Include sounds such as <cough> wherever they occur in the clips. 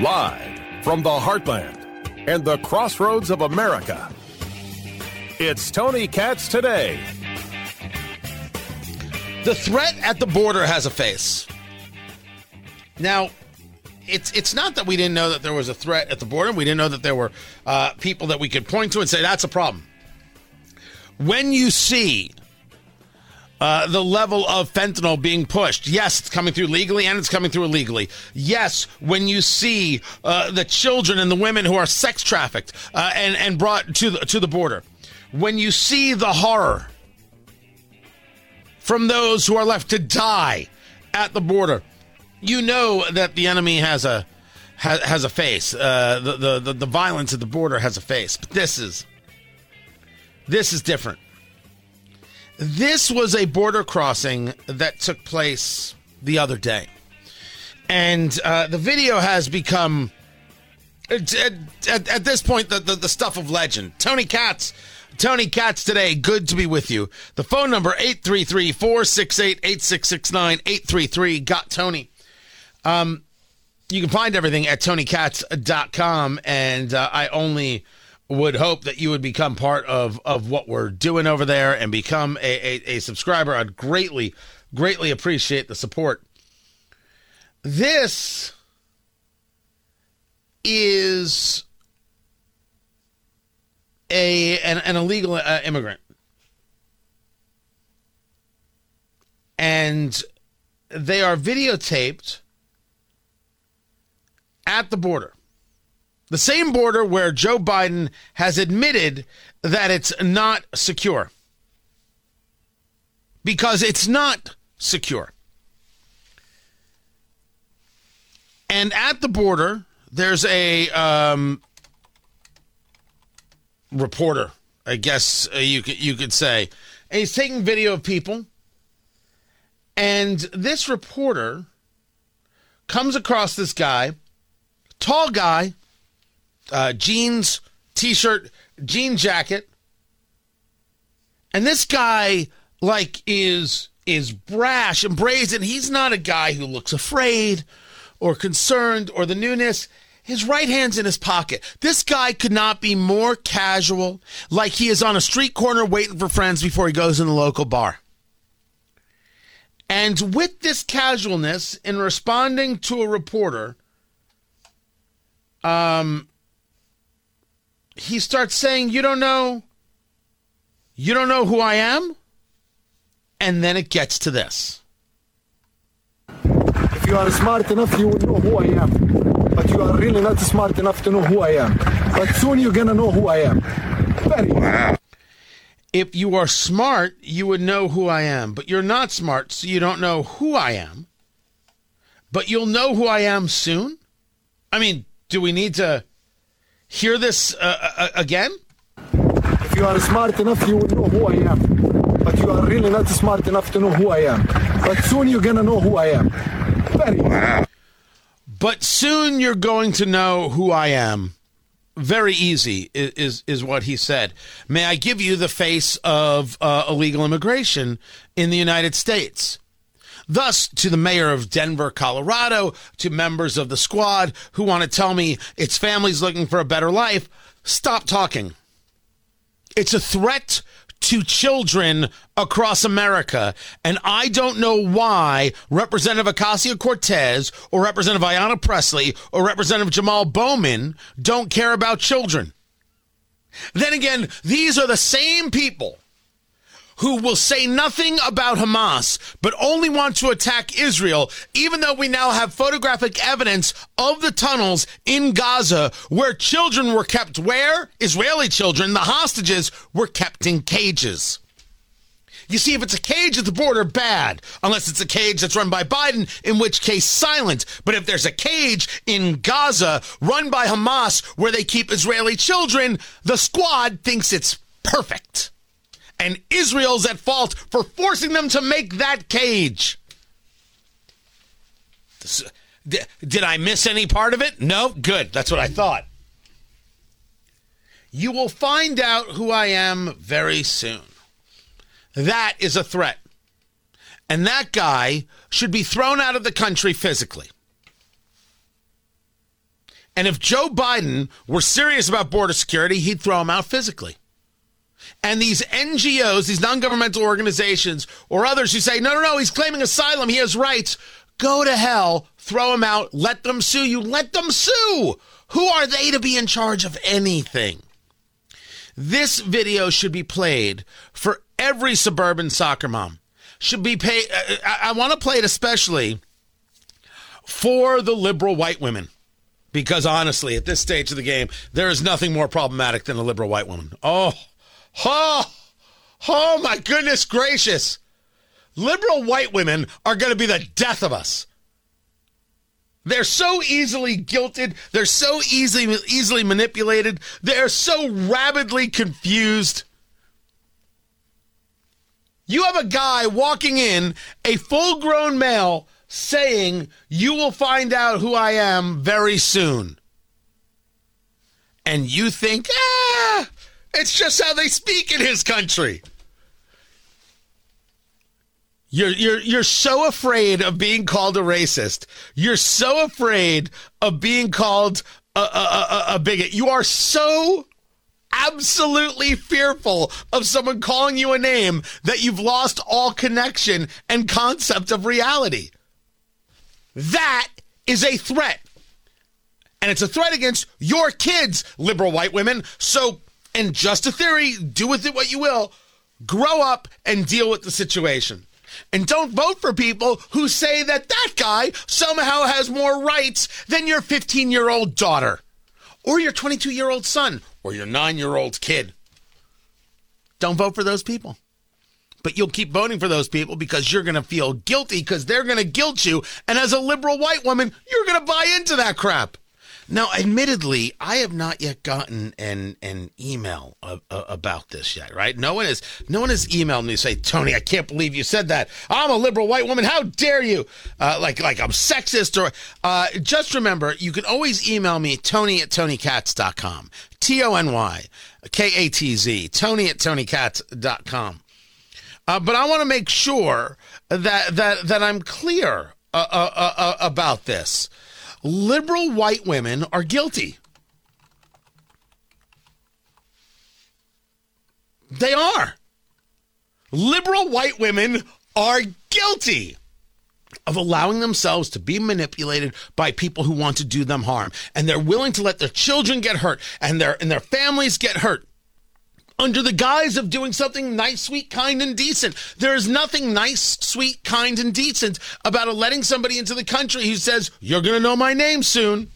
Live from the heartland and the crossroads of America. It's Tony Katz today. The threat at the border has a face. Now, it's it's not that we didn't know that there was a threat at the border. We didn't know that there were uh, people that we could point to and say that's a problem. When you see uh, the level of fentanyl being pushed. Yes, it's coming through legally and it's coming through illegally. Yes, when you see uh, the children and the women who are sex trafficked uh, and and brought to the, to the border, when you see the horror from those who are left to die at the border, you know that the enemy has a has, a face. Uh, the, the the the violence at the border has a face. But this is this is different. This was a border crossing that took place the other day. And uh, the video has become, at, at, at this point, the, the, the, stuff of legend. Tony Katz. Tony Katz today. Good to be with you. The phone number, 833 468 8669 833 Got Tony. Um, you can find everything at tonykatz.com. And uh, I only would hope that you would become part of of what we're doing over there and become a, a, a subscriber. I'd greatly, greatly appreciate the support. This is a an, an illegal uh, immigrant, and they are videotaped at the border the same border where Joe Biden has admitted that it's not secure. Because it's not secure. And at the border, there's a um, reporter, I guess uh, you could, you could say. And he's taking video of people. And this reporter comes across this guy, tall guy, uh, jeans, t-shirt, jean jacket, and this guy like is is brash and brazen. He's not a guy who looks afraid or concerned or the newness. His right hand's in his pocket. This guy could not be more casual, like he is on a street corner waiting for friends before he goes in the local bar. And with this casualness in responding to a reporter, um, he starts saying, You don't know, you don't know who I am? And then it gets to this. If you are smart enough, you will know who I am. But you are really not smart enough to know who I am. But soon you're going to know who I am. Very wow. If you are smart, you would know who I am. But you're not smart, so you don't know who I am. But you'll know who I am soon? I mean, do we need to hear this uh, uh, uh, again? If you are smart enough, you will know who I am. But you are really not smart enough to know who I am. But soon you're going to know who I am. Very. But soon you're going to know who I am. Very easy is, is, is what he said. May I give you the face of uh, illegal immigration in the United States? Thus, to the mayor of Denver, Colorado, to members of the squad who want to tell me its family's looking for a better life, stop talking. It's a threat to children across America. And I don't know why Representative Ocasio Cortez or Representative Ayanna Pressley or Representative Jamal Bowman don't care about children. Then again, these are the same people who will say nothing about Hamas, but only want to attack Israel, even though we now have photographic evidence of the tunnels in Gaza where children were kept where? Israeli children, the hostages, were kept in cages. You see, if it's a cage at the border, bad. Unless it's a cage that's run by Biden, in which case, silent. But if there's a cage in Gaza run by Hamas where they keep Israeli children, the squad thinks it's perfect and Israel's at fault for forcing them to make that cage. Did I miss any part of it? No? Good. That's what I thought. You will find out who I am very soon. That is a threat. And that guy should be thrown out of the country physically. And if Joe Biden were serious about border security, he'd throw him out physically. And these NGOs, these non governmental organizations, or others who say, no, no, no, he's claiming asylum, he has rights, go to hell, throw him out, let them sue you, let them sue. Who are they to be in charge of anything? This video should be played for every suburban soccer mom. Should be paid. Uh, I, I want to play it especially for the liberal white women. Because honestly, at this stage of the game, there is nothing more problematic than a liberal white woman. Oh, oh, oh my goodness gracious. Liberal white women are going to be the death of us. They're so easily guilted. They're so easily easily manipulated. They're so rabidly confused. You have a guy walking in, a full-grown male, saying, "You will find out who I am very soon." And you think, "Ah, it's just how they speak in his country." You're you're you're so afraid of being called a racist. You're so afraid of being called a, a, a, a bigot. You are so absolutely fearful of someone calling you a name that you've lost all connection and concept of reality. That is a threat. And it's a threat against your kids, liberal white women. So, in just a theory, do with it what you will. Grow up and deal with the situation. And don't vote for people who say that that guy somehow has more rights than your 15 year old daughter, or your 22 year old son, or your nine year old kid. Don't vote for those people. But you'll keep voting for those people because you're going to feel guilty because they're going to guilt you. And as a liberal white woman, you're going to buy into that crap. Now, admittedly, I have not yet gotten an an email about this yet. Right? No one has no one has emailed me to say, Tony, I can't believe you said that. I'm a liberal white woman. How dare you? Uh, like like I'm sexist or uh, just remember, you can always email me Tony at TonyKatz.com. T O N Y K A T Z. Tony at TonyKatz.com. Uh, but I want to make sure that that that I'm clear uh, uh, uh, uh about this liberal white women are guilty. They are. Liberal white women are guilty of allowing themselves to be manipulated by people who want to do them harm and they're willing to let their children get hurt and their and their families get hurt under the guise of doing something nice, sweet, kind, and decent. There is nothing nice, sweet, kind, and decent about letting somebody into the country who says, You're going to know my name soon.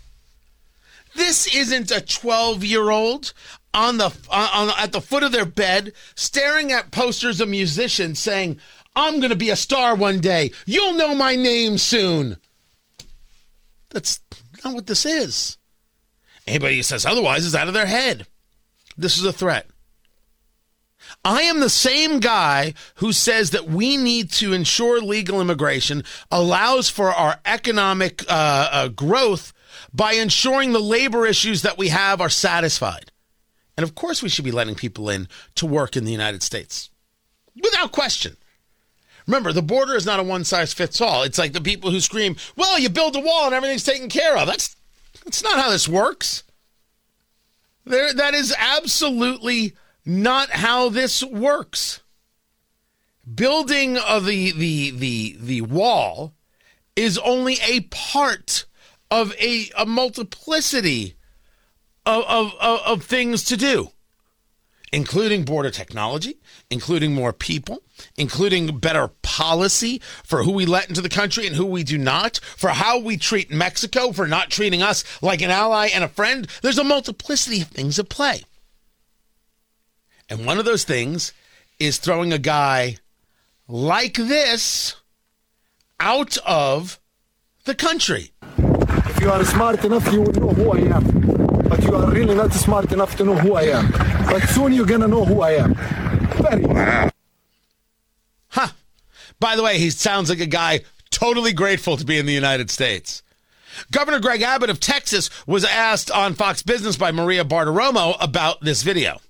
This isn't a 12 year old on the uh, on, at the foot of their bed staring at posters of musicians saying, I'm going to be a star one day. You'll know my name soon. That's not what this is. Anybody who says otherwise is out of their head. This is a threat. I am the same guy who says that we need to ensure legal immigration allows for our economic uh, uh, growth by ensuring the labor issues that we have are satisfied. And of course, we should be letting people in to work in the United States without question. Remember, the border is not a one size fits all. It's like the people who scream, well, you build a wall and everything's taken care of. That's, that's not how this works. There, that is absolutely not how this works. Building of the the the the wall is only a part of a, a multiplicity of, of, of, of things to do, including border technology, including more people, including better policy for who we let into the country and who we do not, for how we treat Mexico for not treating us like an ally and a friend. There's a multiplicity of things at play. And one of those things is throwing a guy like this out of the country. If you are smart enough, you will know who I am. But you are really not smart enough to know who I am. But soon you're going to know who I am. Very. Huh. By the way, he sounds like a guy totally grateful to be in the United States. Governor Greg Abbott of Texas was asked on Fox Business by Maria Bartiromo about this video.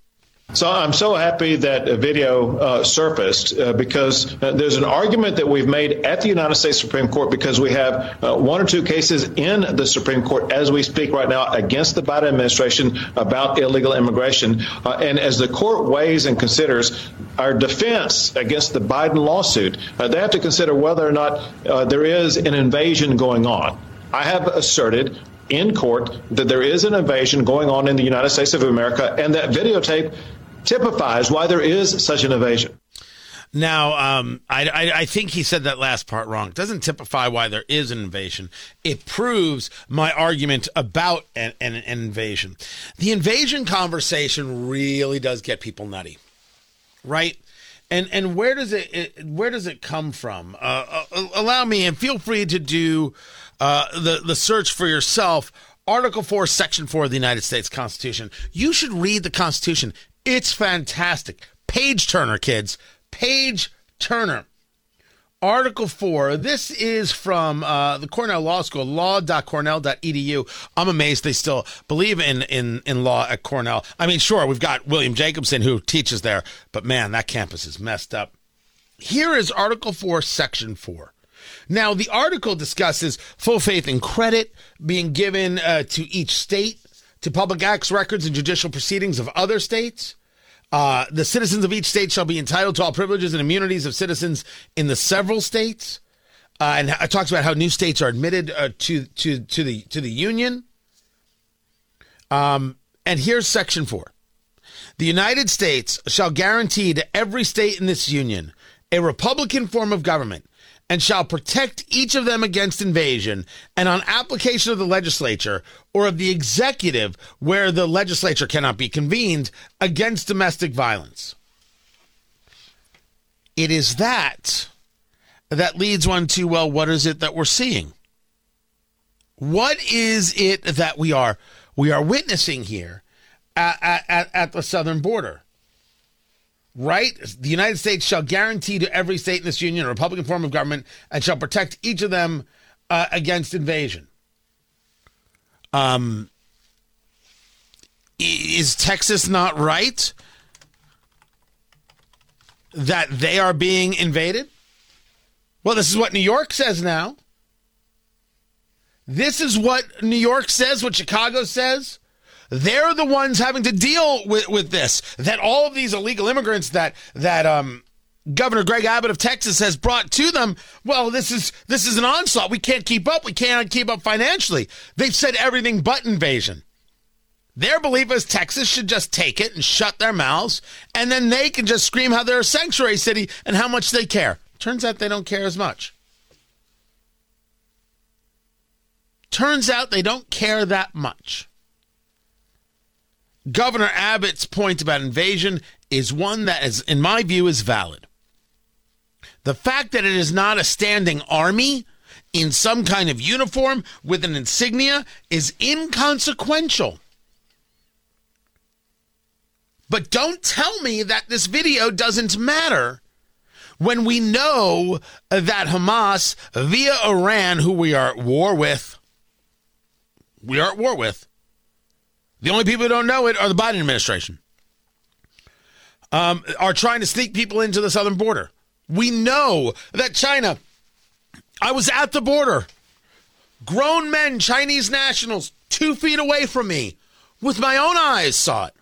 So I'm so happy that a video uh, surfaced uh, because uh, there's an argument that we've made at the United States Supreme Court because we have uh, one or two cases in the Supreme Court as we speak right now against the Biden administration about illegal immigration. Uh, and as the court weighs and considers our defense against the Biden lawsuit, uh, they have to consider whether or not there is an invasion going on. I have asserted in court that there is an invasion going on in the United States of America, and that videotape typifies why there is such an invasion. Now, um, I, I, I, think he said that last part wrong. It doesn't typify why there is an invasion. It proves my argument about an, an, an invasion. The invasion conversation really does get people nutty, right? And and where does it, it where does it come from? Uh, uh, allow me and feel free to do uh, the the search for yourself. Article 4, Section 4 of the United States Constitution. You should read the Constitution. It's fantastic. Page Turner, kids. Page Turner. Article 4. This is from uh, the Cornell Law School, law.cornell.edu. I'm amazed they still believe in, in, in law at Cornell. I mean, sure, we've got William Jacobson who teaches there, but man, that campus is messed up. Here is Article 4, Section 4. Now, the article discusses full faith and credit being given uh, to each state to public acts, records, and judicial proceedings of other states. Uh, the citizens of each state shall be entitled to all privileges and immunities of citizens in the several states. Uh, and it talks about how new states are admitted uh, to to to the to the union. Um, and here's section four: the United States shall guarantee to every state in this union a republican form of government and shall protect each of them against invasion, and on application of the legislature or of the executive, where the legislature cannot be convened, against domestic violence. It is that that leads one to, well, what is it that we're seeing? What is it that we are we are witnessing here at, at, at the southern border? Right? The United States shall guarantee to every state in this union a Republican form of government and shall protect each of them uh, against invasion. Um, is Texas not right that they are being invaded? Well, this is what New York says now. This is what New York says, what Chicago says. They're the ones having to deal with, with this. That all of these illegal immigrants that that um Governor Greg Abbott of Texas has brought to them, well, this is this is an onslaught. We can't keep up. We can't keep up financially. They've said everything but invasion. Their belief is Texas should just take it and shut their mouths, and then they can just scream how they're a sanctuary city and how much they care. Turns out they don't care as much. Turns out they don't care that much. Governor Abbott's point about invasion is one that is, in my view, is valid. The fact that it is not a standing army in some kind of uniform with an insignia is inconsequential. But don't tell me that this video doesn't matter when we know that Hamas, via Iran, who we are at war with, we are at war with, the only people who don't know it are the Biden administration. Um, are trying to sneak people into the southern border. We know that China, I was at the border, grown men, Chinese nationals, two feet away from me, with my own eyes saw it.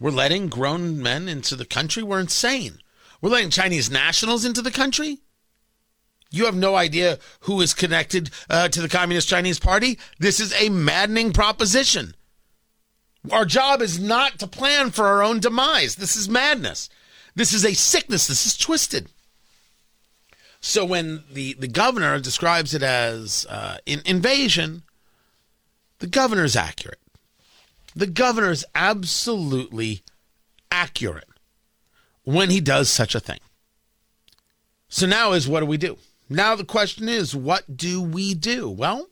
We're letting grown men into the country. We're insane. We're letting Chinese nationals into the country. You have no idea who is connected uh, to the Communist Chinese Party. This is a maddening proposition. Our job is not to plan for our own demise. This is madness. This is a sickness. This is twisted. So when the, the governor describes it as uh, in, invasion, the governor is accurate. The governor is absolutely accurate when he does such a thing. So now is what do we do? Now the question is, what do we do? Well,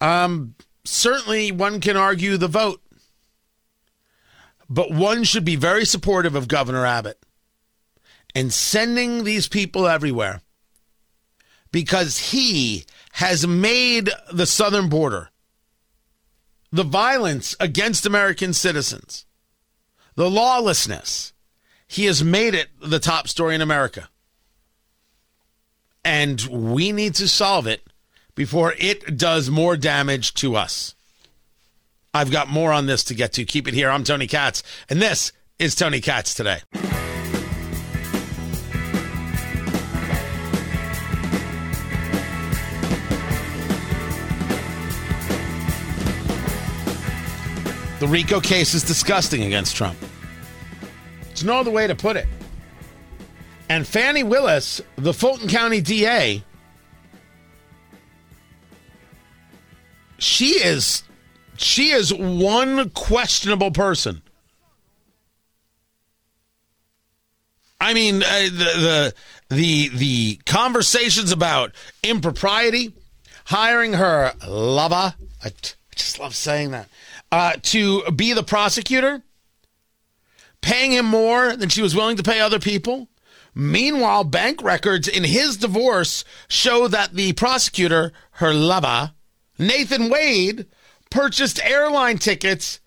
um, certainly one can argue the vote, but one should be very supportive of Governor Abbott and sending these people everywhere because he has made the southern border, the violence against American citizens, the lawlessness. He has made it the top story in America. And we need to solve it before it does more damage to us. I've got more on this to get to. Keep it here. I'm Tony Katz, and this is Tony Katz today. The RICO case is disgusting against Trump. There's no other way to put it. And Fani Willis, the Fulton County DA, she is she is one questionable person. I mean, uh, the, the the the conversations about impropriety, hiring her lover. I, t- I just love saying that uh, to be the prosecutor, paying him more than she was willing to pay other people. Meanwhile, bank records in his divorce show that the prosecutor, her lover, Nathan Wade, purchased airline tickets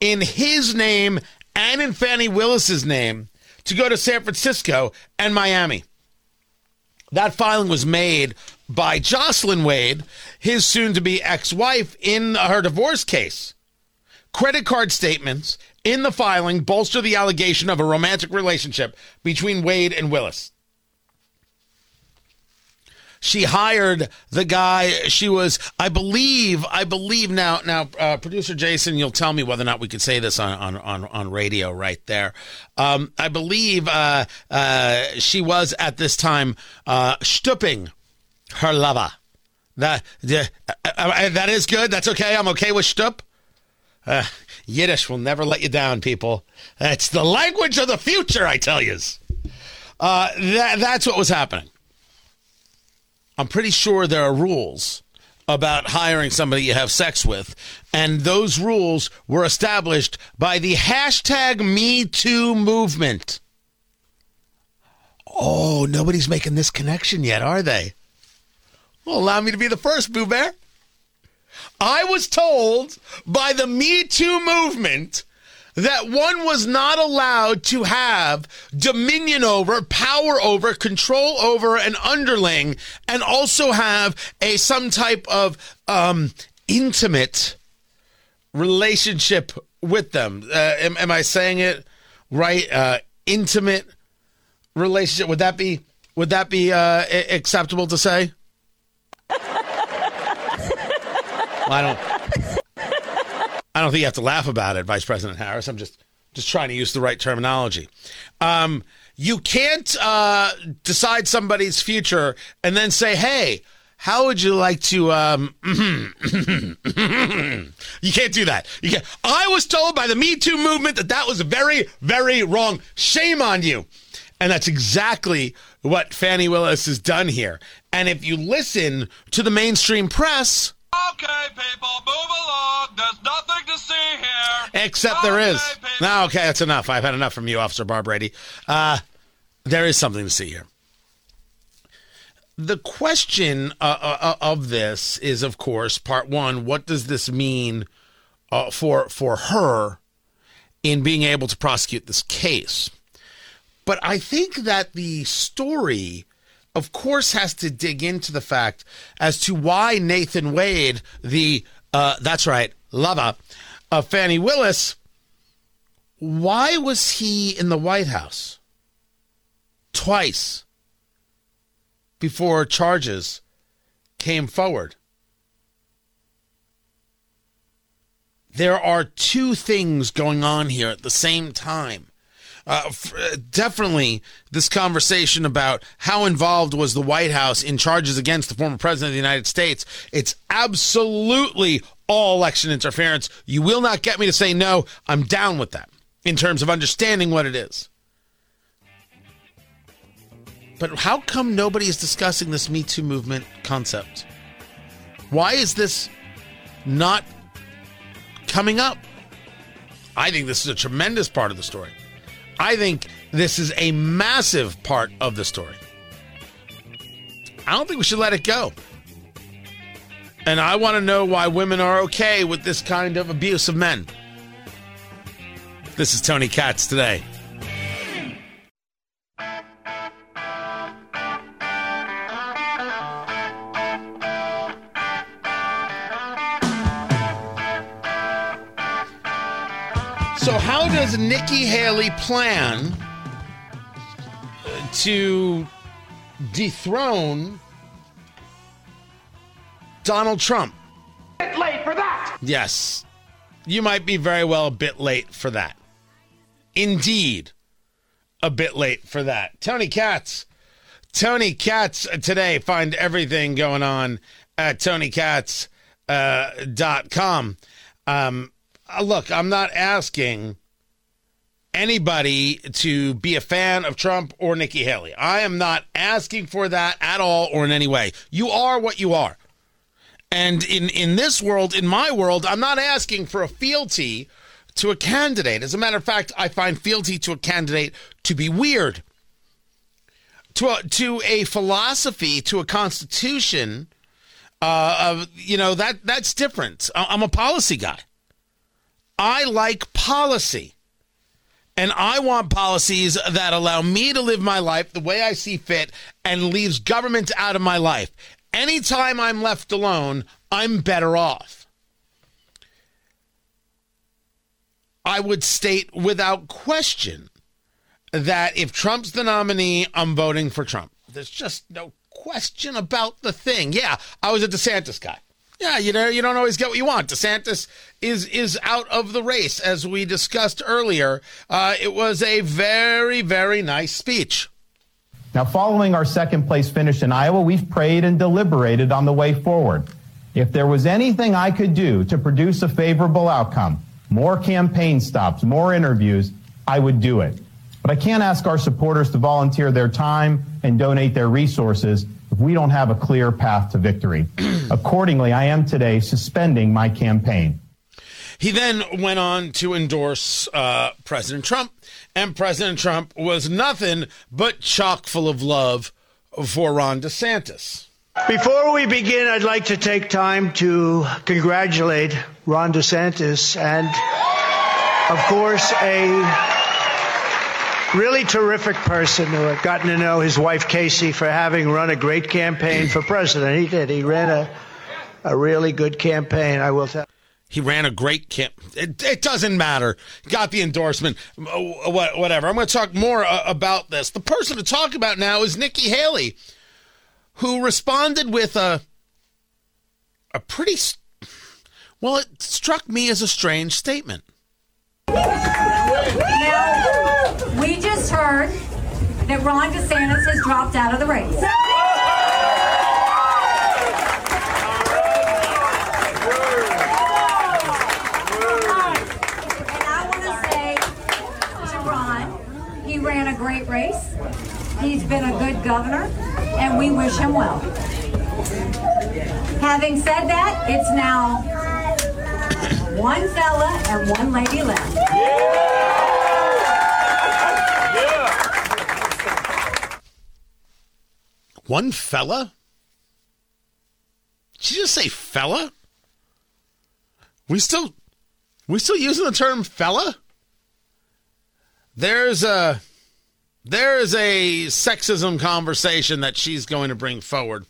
in his name and in Fani Willis's name to go to San Francisco and Miami. That filing was made by Joycelyn Wade, his soon to be ex wife, in her divorce case. Credit card statements in the filing bolster the allegation of a romantic relationship between Wade and Willis. She hired the guy. She was, I believe, I believe now. Now, uh, producer Jason, you'll tell me whether or not we could say this on on on, on radio right there. Um, I believe uh, uh, she was at this time uh, stooping her lover. That uh, that is good. That's okay. I'm okay with stup. Uh, Yiddish will never let you down, people. It's the language of the future, I tell you. Uh, that, that's what was happening. I'm pretty sure there are rules about hiring somebody you have sex with, and those rules were established by the hashtag MeToo movement. Oh, nobody's making this connection yet, are they? Well, allow me to be the first, Boo Bear. I was told by the Me Too movement that one was not allowed to have dominion over, power over, control over an underling, and also have a some type of um, intimate relationship with them. Uh, am, am, I saying it right? Uh, intimate relationship. Would that be would that be uh, acceptable to say? <laughs> Well, I don't. I don't think you have to laugh about it, Vice President Harris. I'm just just trying to use the right terminology. Um, you can't uh, decide somebody's future and then say, "Hey, how would you like to?" Um, <laughs> you can't do that. You can't. I was told by the Me Too movement that that was very, very wrong. Shame on you. And that's exactly what Fani Willis has done here. And if you listen to the mainstream press, Okay, people, move along. There's nothing to see here. Except okay, there is. People. No, okay, that's enough. I've had enough from you, Officer Barbrady. Uh, there is something to see here. The question uh, uh, uh, of this is, of course, part one. What does this mean uh, for for her in being able to prosecute this case? But I think that the story of course, has to dig into the fact as to why Nathan Wade, the, uh, that's right, lover of Fani Willis, why was he in the White House twice before charges came forward? There are two things going on here at the same time. Uh, f- definitely this conversation about how involved was the White House in charges against the former president of the United States. It's absolutely all election interference. You will not get me to say no. I'm down with that in terms of understanding what it is. But how come nobody is discussing this Me Too movement concept? Why is this not coming up? I think this is a tremendous part of the story. I think this is a massive part of the story. I don't think we should let it go. And I want to know why women are okay with this kind of abuse of men. This is Tony Katz today. So, how does Nikki Haley plan to dethrone Donald Trump? Bit late for that. Yes, you might be very well a bit late for that. Indeed, a bit late for that. Tony Katz. Tony Katz today. Find everything going on at tonykatz.com. Uh, dot com. um, uh, look, I'm not asking anybody to be a fan of Trump or Nikki Haley. I am not asking for that at all or in any way. You are what you are. And in, in this world, in my world, I'm not asking for a fealty to a candidate. As a matter of fact, I find fealty to a candidate to be weird. To a, to a philosophy, to a constitution, uh, of, you know, that that's different. I'm a policy guy. I like policy. And I want policies that allow me to live my life the way I see fit and leaves government out of my life. Anytime I'm left alone, I'm better off. I would state without question that if Trump's the nominee, I'm voting for Trump. There's just no question about the thing. Yeah, I was a DeSantis guy. Yeah, you know, you don't always get what you want. DeSantis is is out of the race, as we discussed earlier. Uh, it was a very, very nice speech. Now, following our second place finish in Iowa, we've prayed and deliberated on the way forward. If there was anything I could do to produce a favorable outcome, more campaign stops, more interviews, I would do it. But I can't ask our supporters to volunteer their time and donate their resources if we don't have a clear path to victory. <clears throat> Accordingly, I am today suspending my campaign. He then went on to endorse uh, President Trump, and President Trump was nothing but chock full of love for Ron DeSantis. Before we begin, I'd like to take time to congratulate Ron DeSantis and, of course, a really terrific person who I've gotten to know his wife Casey for having run a great campaign for president. He did. He ran a, a really good campaign, I will tell. He ran a great camp. It, it doesn't matter. Got the endorsement. uh, wha- Whatever. I'm going to talk more uh, about this. The person to talk about now is Nikki Haley, who responded with a a pretty well. It struck me as a strange statement. Just heard that Ron DeSantis has dropped out of the race. And I want to say to Ron, he ran a great race. He's been a good governor, and we wish him well. Having said that, it's now one fella and one lady left. One fella? Did she just say fella? We still we still using the term fella? There's a there's a sexism conversation that she's going to bring forward.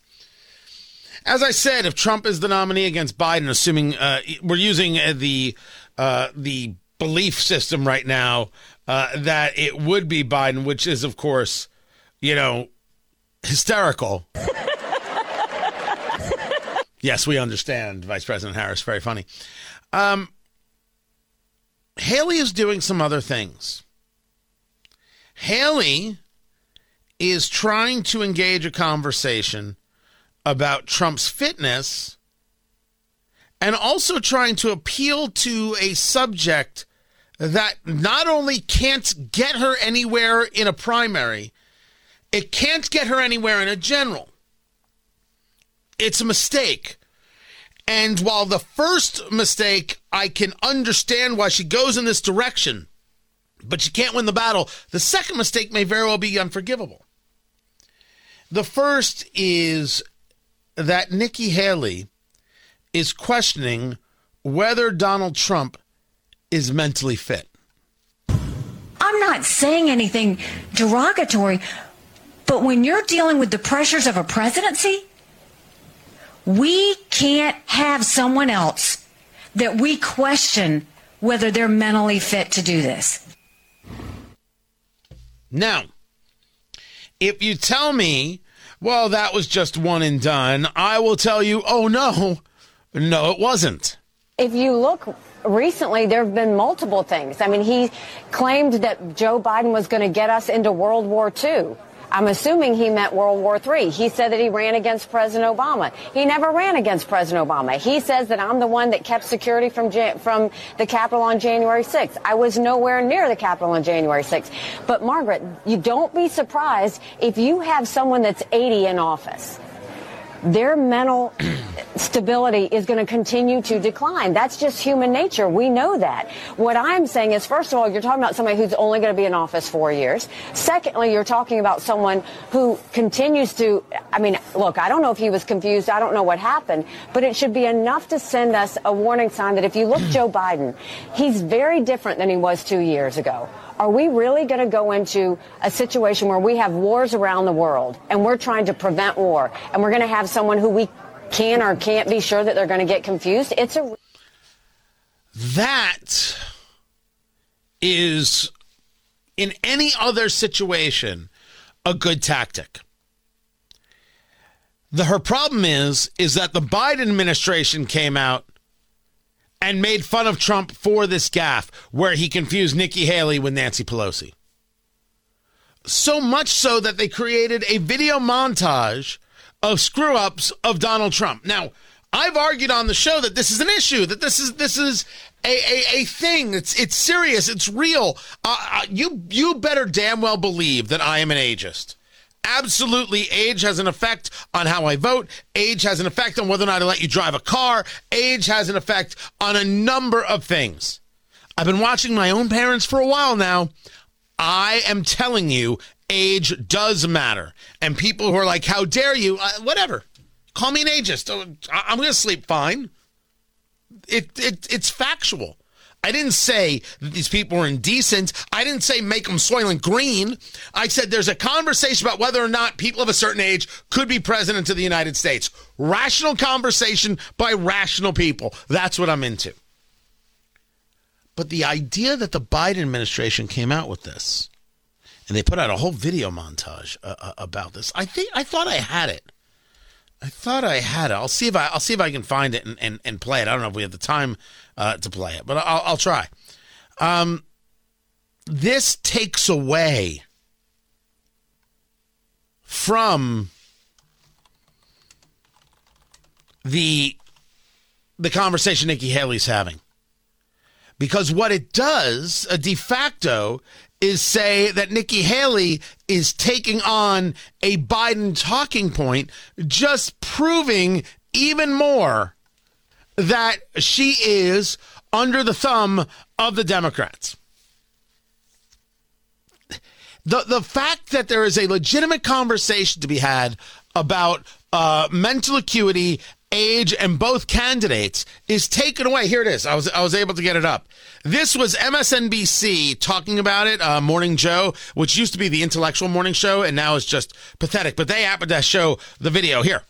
As I said, if Trump is the nominee against Biden, assuming uh, we're using uh, the uh, the belief system right now uh, that it would be Biden, which is of course, you know, hysterical. <laughs> yes, we understand, Vice President Harris. Very funny. Um, Haley is doing some other things. Haley is trying to engage a conversation about Trump's fitness and also trying to appeal to a subject that not only can't get her anywhere in a primary, it can't get her anywhere in a general. It's a mistake. And while the first mistake, I can understand why she goes in this direction, but she can't win the battle, the second mistake may very well be unforgivable. The first is that Nikki Haley is questioning whether Donald Trump is mentally fit. I'm not saying anything derogatory, but when you're dealing with the pressures of a presidency, we can't have someone else that we question whether they're mentally fit to do this. Now, if you tell me, well, that was just one and done, I will tell you, oh no, no, it wasn't. If you look recently, there have been multiple things. I mean, he claimed that Joe Biden was going to get us into World War II. I'm assuming he meant World War III. He said that he ran against President Obama. He never ran against President Obama. He says that I'm the one that kept security from from the Capitol on January 6th. I was nowhere near the Capitol on January 6th. But Margaret, you don't be surprised if you have someone that's 80 in office their mental <clears throat> stability is going to continue to decline. That's just human nature. We know that. What I'm saying is, first of all, you're talking about somebody who's only going to be in office four years. Secondly, you're talking about someone who continues to, I mean, look, I don't know if he was confused. I don't know what happened, but it should be enough to send us a warning sign that if you look Joe Biden, he's very different than he was two years ago. Are we really going to go into a situation where we have wars around the world and we're trying to prevent war and we're going to have someone who we can or can't be sure that they're going to get confused? It's a. That is, in any other situation, a good tactic. The her problem is is that the Biden administration came out and made fun of Trump for this gaffe where he confused Nikki Haley with Nancy Pelosi. So much so that they created a video montage of screw ups of Donald Trump. Now, I've argued on the show that this is an issue, that this is this is a, a, a thing. It's it's serious. It's real. Uh, uh you you better damn well believe that I am an ageist. Absolutely, age has an effect on how I vote. Age has an effect on whether or not I let you drive a car. Age has an effect on a number of things. I've been watching my own parents for a while now. I am telling you, age does matter. And people who are like, how dare you? Uh, whatever. Call me an ageist. Oh, I'm going to sleep fine. It, it, it's factual. I didn't say that these people were indecent. I didn't say make them Soylent Green. I said there's a conversation about whether or not people of a certain age could be president of the United States. Rational conversation by rational people. That's what I'm into. But the idea that the Biden administration came out with this, and they put out a whole video montage uh, uh about this, I think I thought I had it. I thought I had it. I'll see if I I'll see if I can find it and, and, and play it. I don't know if we have the time uh, to play it, but I'll, I'll try. Um, this takes away from the the conversation Nikki Haley's having. Because what it does, a de facto, is say that Nikki Haley is taking on a Biden talking point, just proving even more that she is under the thumb of the Democrats. The, the fact that there is a legitimate conversation to be had about uh, mental acuity age, and both candidates is taken away. Here it is. I was I was able to get it up. This was MSNBC talking about it. Uh, Morning Joe, which used to be the intellectual morning show, and now is just pathetic. But they happened to show the video here.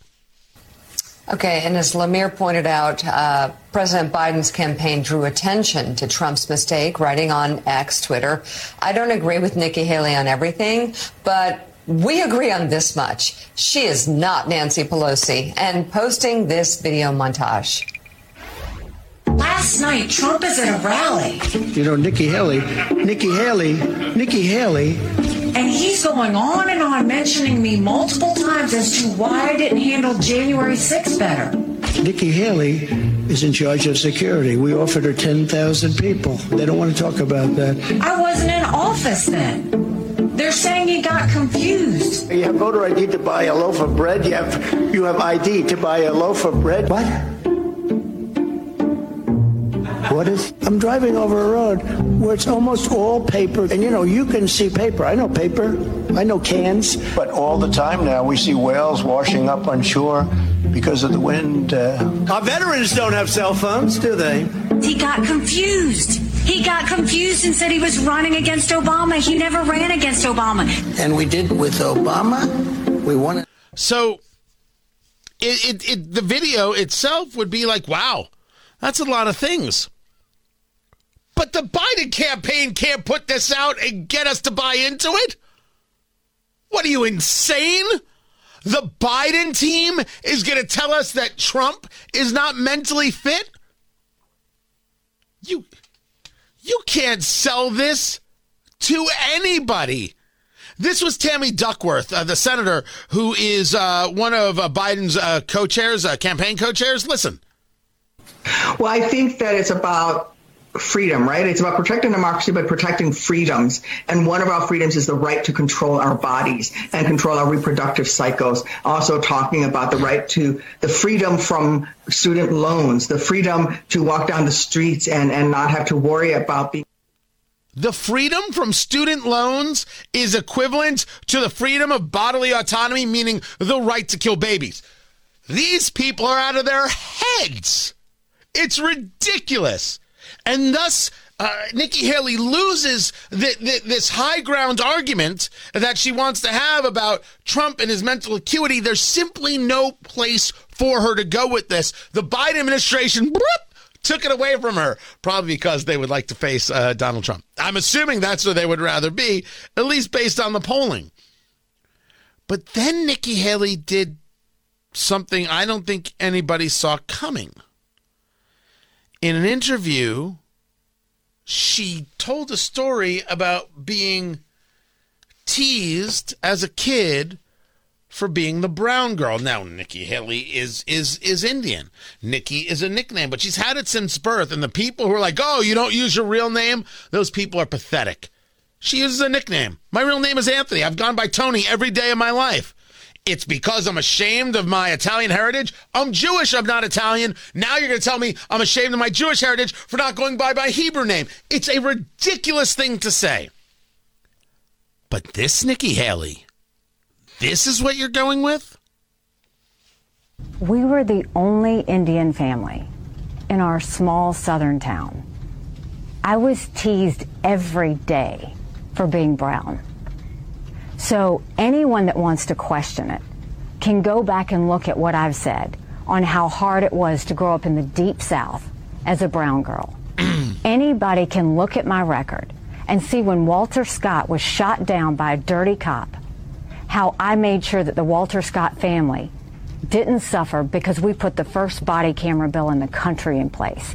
Okay, and as Lemire pointed out, uh, President Biden's campaign drew attention to Trump's mistake, writing on X, Twitter. I don't agree with Nikki Haley on everything, but we agree on this much. She is not Nancy Pelosi and posting this video montage. Last night, Trump is at a rally. You know, Nikki Haley, Nikki Haley, Nikki Haley. And he's going on and on mentioning me multiple times as to why I didn't handle January 6th better. Nikki Haley is in charge of security. We offered her 10,000 people. They don't want to talk about that. I wasn't in office then. They're saying he got confused. You have voter ID to buy a loaf of bread. You have you have ID to buy a loaf of bread. What? What is? I'm driving over a road where it's almost all paper, and you know you can see paper. I know paper. I know cans. But all the time now we see whales washing up on shore because of the wind. Uh... Our veterans don't have cell phones, do they? He got confused. He got confused and said he was running against Obama. He never ran against Obama. And we did with Obama. We wanted. So, it, it, it the video itself would be like, wow, that's a lot of things. But the Biden campaign can't put this out and get us to buy into it. What are you insane? The Biden team is going to tell us that Trump is not mentally fit? You you can't sell this to anybody. This was Tammy Duckworth, uh, the senator who is uh, one of uh, Biden's uh, co-chairs, uh, campaign co-chairs. Listen. Well, I think that it's about freedom, right? It's about protecting democracy, but protecting freedoms. And one of our freedoms is the right to control our bodies and control our reproductive cycles. Also talking about the right to the freedom from student loans, the freedom to walk down the streets and, and not have to worry about being the freedom from student loans is equivalent to the freedom of bodily autonomy, meaning the right to kill babies. These people are out of their heads. It's ridiculous. And thus, uh, Nikki Haley loses the, the, this high ground argument that she wants to have about Trump and his mental acuity. There's simply no place for her to go with this. The Biden administration took it away from her, probably because they would like to face uh, Donald Trump. I'm assuming that's where they would rather be, at least based on the polling. But then Nikki Haley did something I don't think anybody saw coming in an interview, she told a story about being teased as a kid for being the brown girl. Now, Nikki Haley is is is Indian. Nikki is a nickname, but she's had it since birth. And the people who are like, "Oh, you don't use your real name," those people are pathetic. She uses a nickname. My real name is Anthony. I've gone by Tony every day of my life. It's because I'm ashamed of my Italian heritage. I'm Jewish, I'm not Italian. Now you're going to tell me I'm ashamed of my Jewish heritage for not going by my Hebrew name. It's a ridiculous thing to say. But this, Nikki Haley, this is what you're going with? We were the only Indian family in our small southern town. I was teased every day for being brown. So anyone that wants to question it can go back and look at what I've said on how hard it was to grow up in the deep south as a brown girl. <clears throat> Anybody can look at my record and see when Walter Scott was shot down by a dirty cop, how I made sure that the Walter Scott family didn't suffer because we put the first body camera bill in the country in place.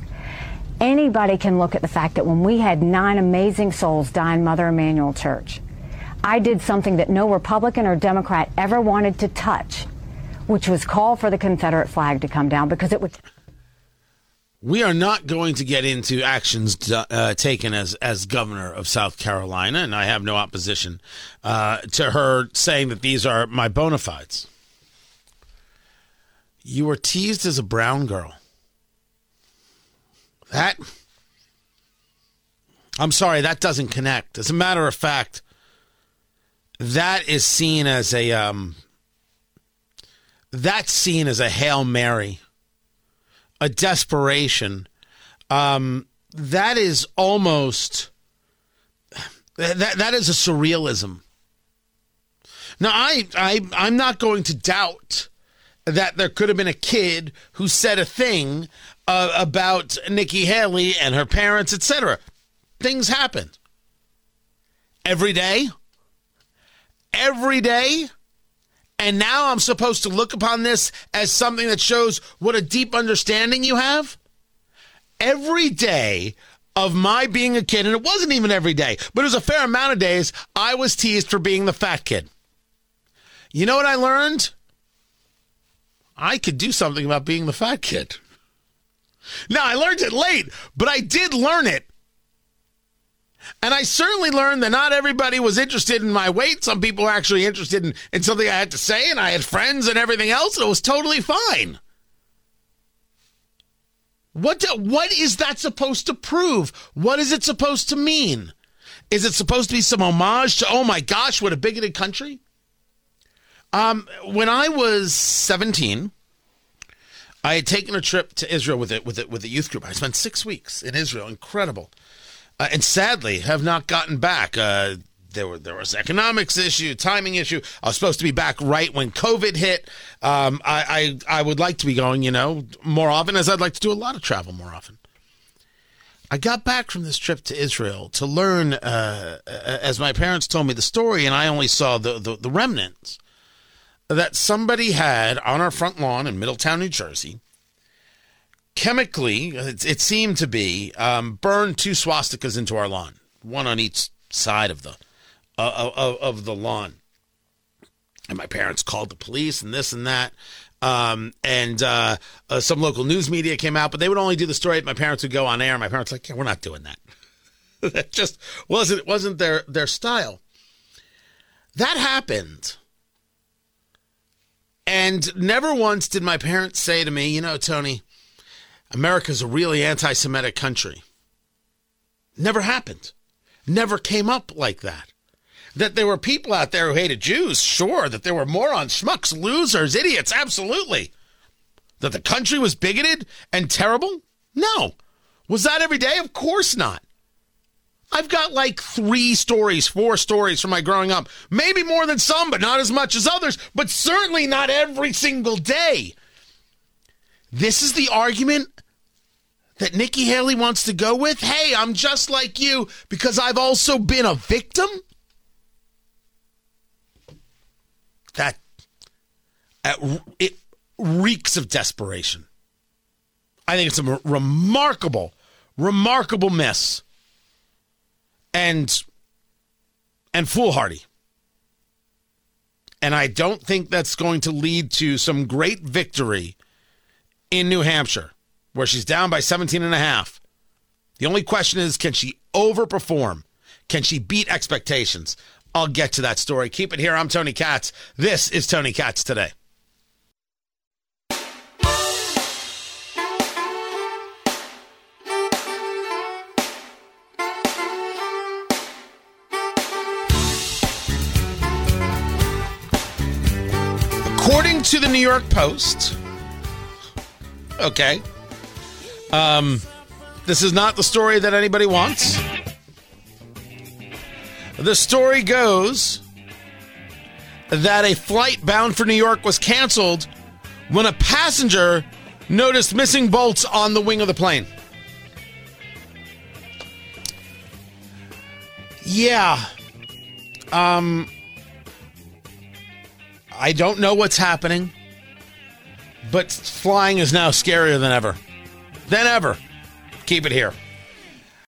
Anybody can look at the fact that when we had nine amazing souls die in Mother Emanuel Church, I did something that no Republican or Democrat ever wanted to touch, which was call for the Confederate flag to come down because it would. We are not going to get into actions uh, taken as as governor of South Carolina, and I have no opposition uh, to her saying that these are my bona fides. You were teased as a brown girl. That. I'm sorry, that doesn't connect. As a matter of fact, that is seen as a um, that's seen as a hail mary, a desperation. Um, that is almost that that is a surrealism. Now, I I I'm not going to doubt that there could have been a kid who said a thing uh, about Nikki Haley and her parents, etc. Things happen every day every day. And now I'm supposed to look upon this as something that shows what a deep understanding you have? Every day of my being a kid, and it wasn't even every day, but it was a fair amount of days, I was teased for being the fat kid. You know what I learned? I could do something about being the fat kid. Now, I learned it late, but I did learn it and I certainly learned that not everybody was interested in my weight. Some people were actually interested in, in something I had to say, and I had friends and everything else, and it was totally fine. What, do, what is that supposed to prove? What is it supposed to mean? Is it supposed to be some homage to, oh my gosh, what a bigoted country? Um, when I was 17, I had taken a trip to Israel with it with it with a youth group. I spent six weeks in Israel. Incredible. Uh, and sadly have not gotten back. Uh, there were there was economics issue, timing issue. I was supposed to be back right when COVID hit. Um, I, I I would like to be going, you know, more often, as I'd like to do a lot of travel more often. I got back from this trip to Israel to learn, uh, as my parents told me the story, and I only saw the, the, the remnants, that somebody had on our front lawn in Middletown, New Jersey, chemically, it, it seemed to be, um, burned two swastikas into our lawn, one on each side of the uh, of, of the lawn. And my parents called the police and this and that. Um, and uh, uh, some local news media came out, but they would only do the story. My parents would go on air. My parents like, yeah, we're not doing that. <laughs> that just wasn't wasn't their their style. That happened, and never once did my parents say to me, you know, Tony, America's a really anti-Semitic country. Never happened. Never came up like that. That there were people out there who hated Jews, sure. That there were morons, schmucks, losers, idiots, absolutely. That the country was bigoted and terrible? No. Was that every day? Of course not. I've got like three stories, four stories from my growing up. Maybe more than some, but not as much as others, but certainly not every single day. This is the argument that Nikki Haley wants to go with. Hey, I'm just like you because I've also been a victim. That it reeks of desperation. I think it's a remarkable, remarkable miss and and foolhardy. And I don't think that's going to lead to some great victory in New Hampshire, where she's down by 17 and a half. The only question is can she overperform? Can she beat expectations? I'll get to that story. Keep it here. I'm Tony Katz. This is Tony Katz today. According to the New York Post, okay, um, this is not the story that anybody wants. The story goes that a flight bound for New York was canceled when a passenger noticed missing bolts on the wing of the plane. Yeah. Um I don't know what's happening, but flying is now scarier than ever. Than ever. Keep it here.